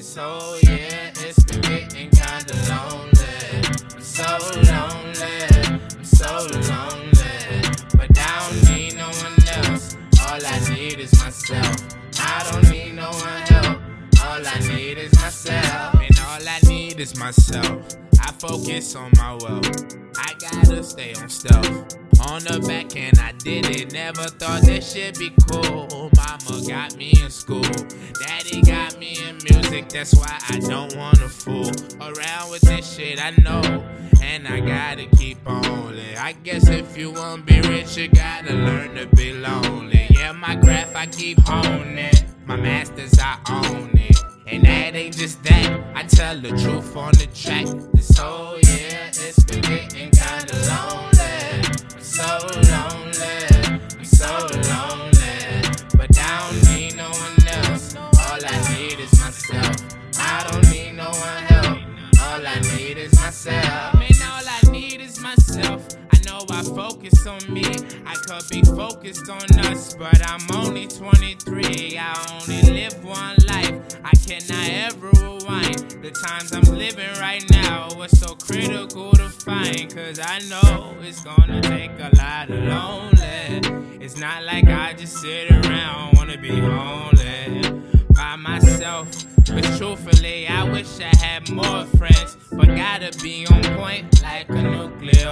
So yeah, it's been getting kinda lonely. I'm so lonely, I'm so lonely. But I don't need no one else. All I need is myself. I don't need no one help. All I need is myself. And all I need is myself. I focus on my wealth. I gotta stay on stealth. On the back and I did it. Never thought this shit be cool. Mama got me in school. Daddy got me in music. That's why I don't wanna fool around with this shit. I know. And I gotta keep on it. I guess if you wanna be rich, you gotta learn to be lonely. Yeah, my craft I keep honing. My masters I own it. And that ain't just that. I tell the truth on the track. This whole year, it's been myself. I know I focus on me. I could be focused on us, but I'm only 23. I only live one life. I cannot ever rewind. The times I'm living right now are so critical to find. Cause I know it's gonna take a lot of lonely. It's not like I just sit around, wanna be lonely by myself. But truthfully, I wish I had more friends. But gotta be on point like a nuclear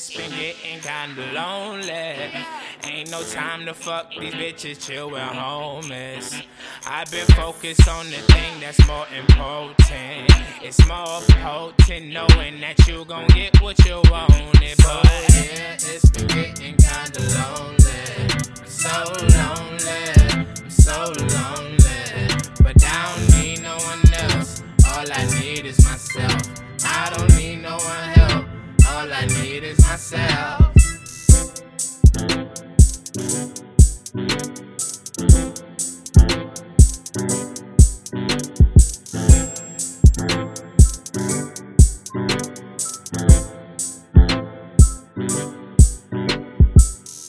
it's been getting kinda lonely. Ain't no time to fuck these bitches, chill with homies. I've been focused on the thing that's more important. It's more potent knowing that you gon' get what you wanted. But yeah, it's been getting kinda lonely. So lonely. Bye.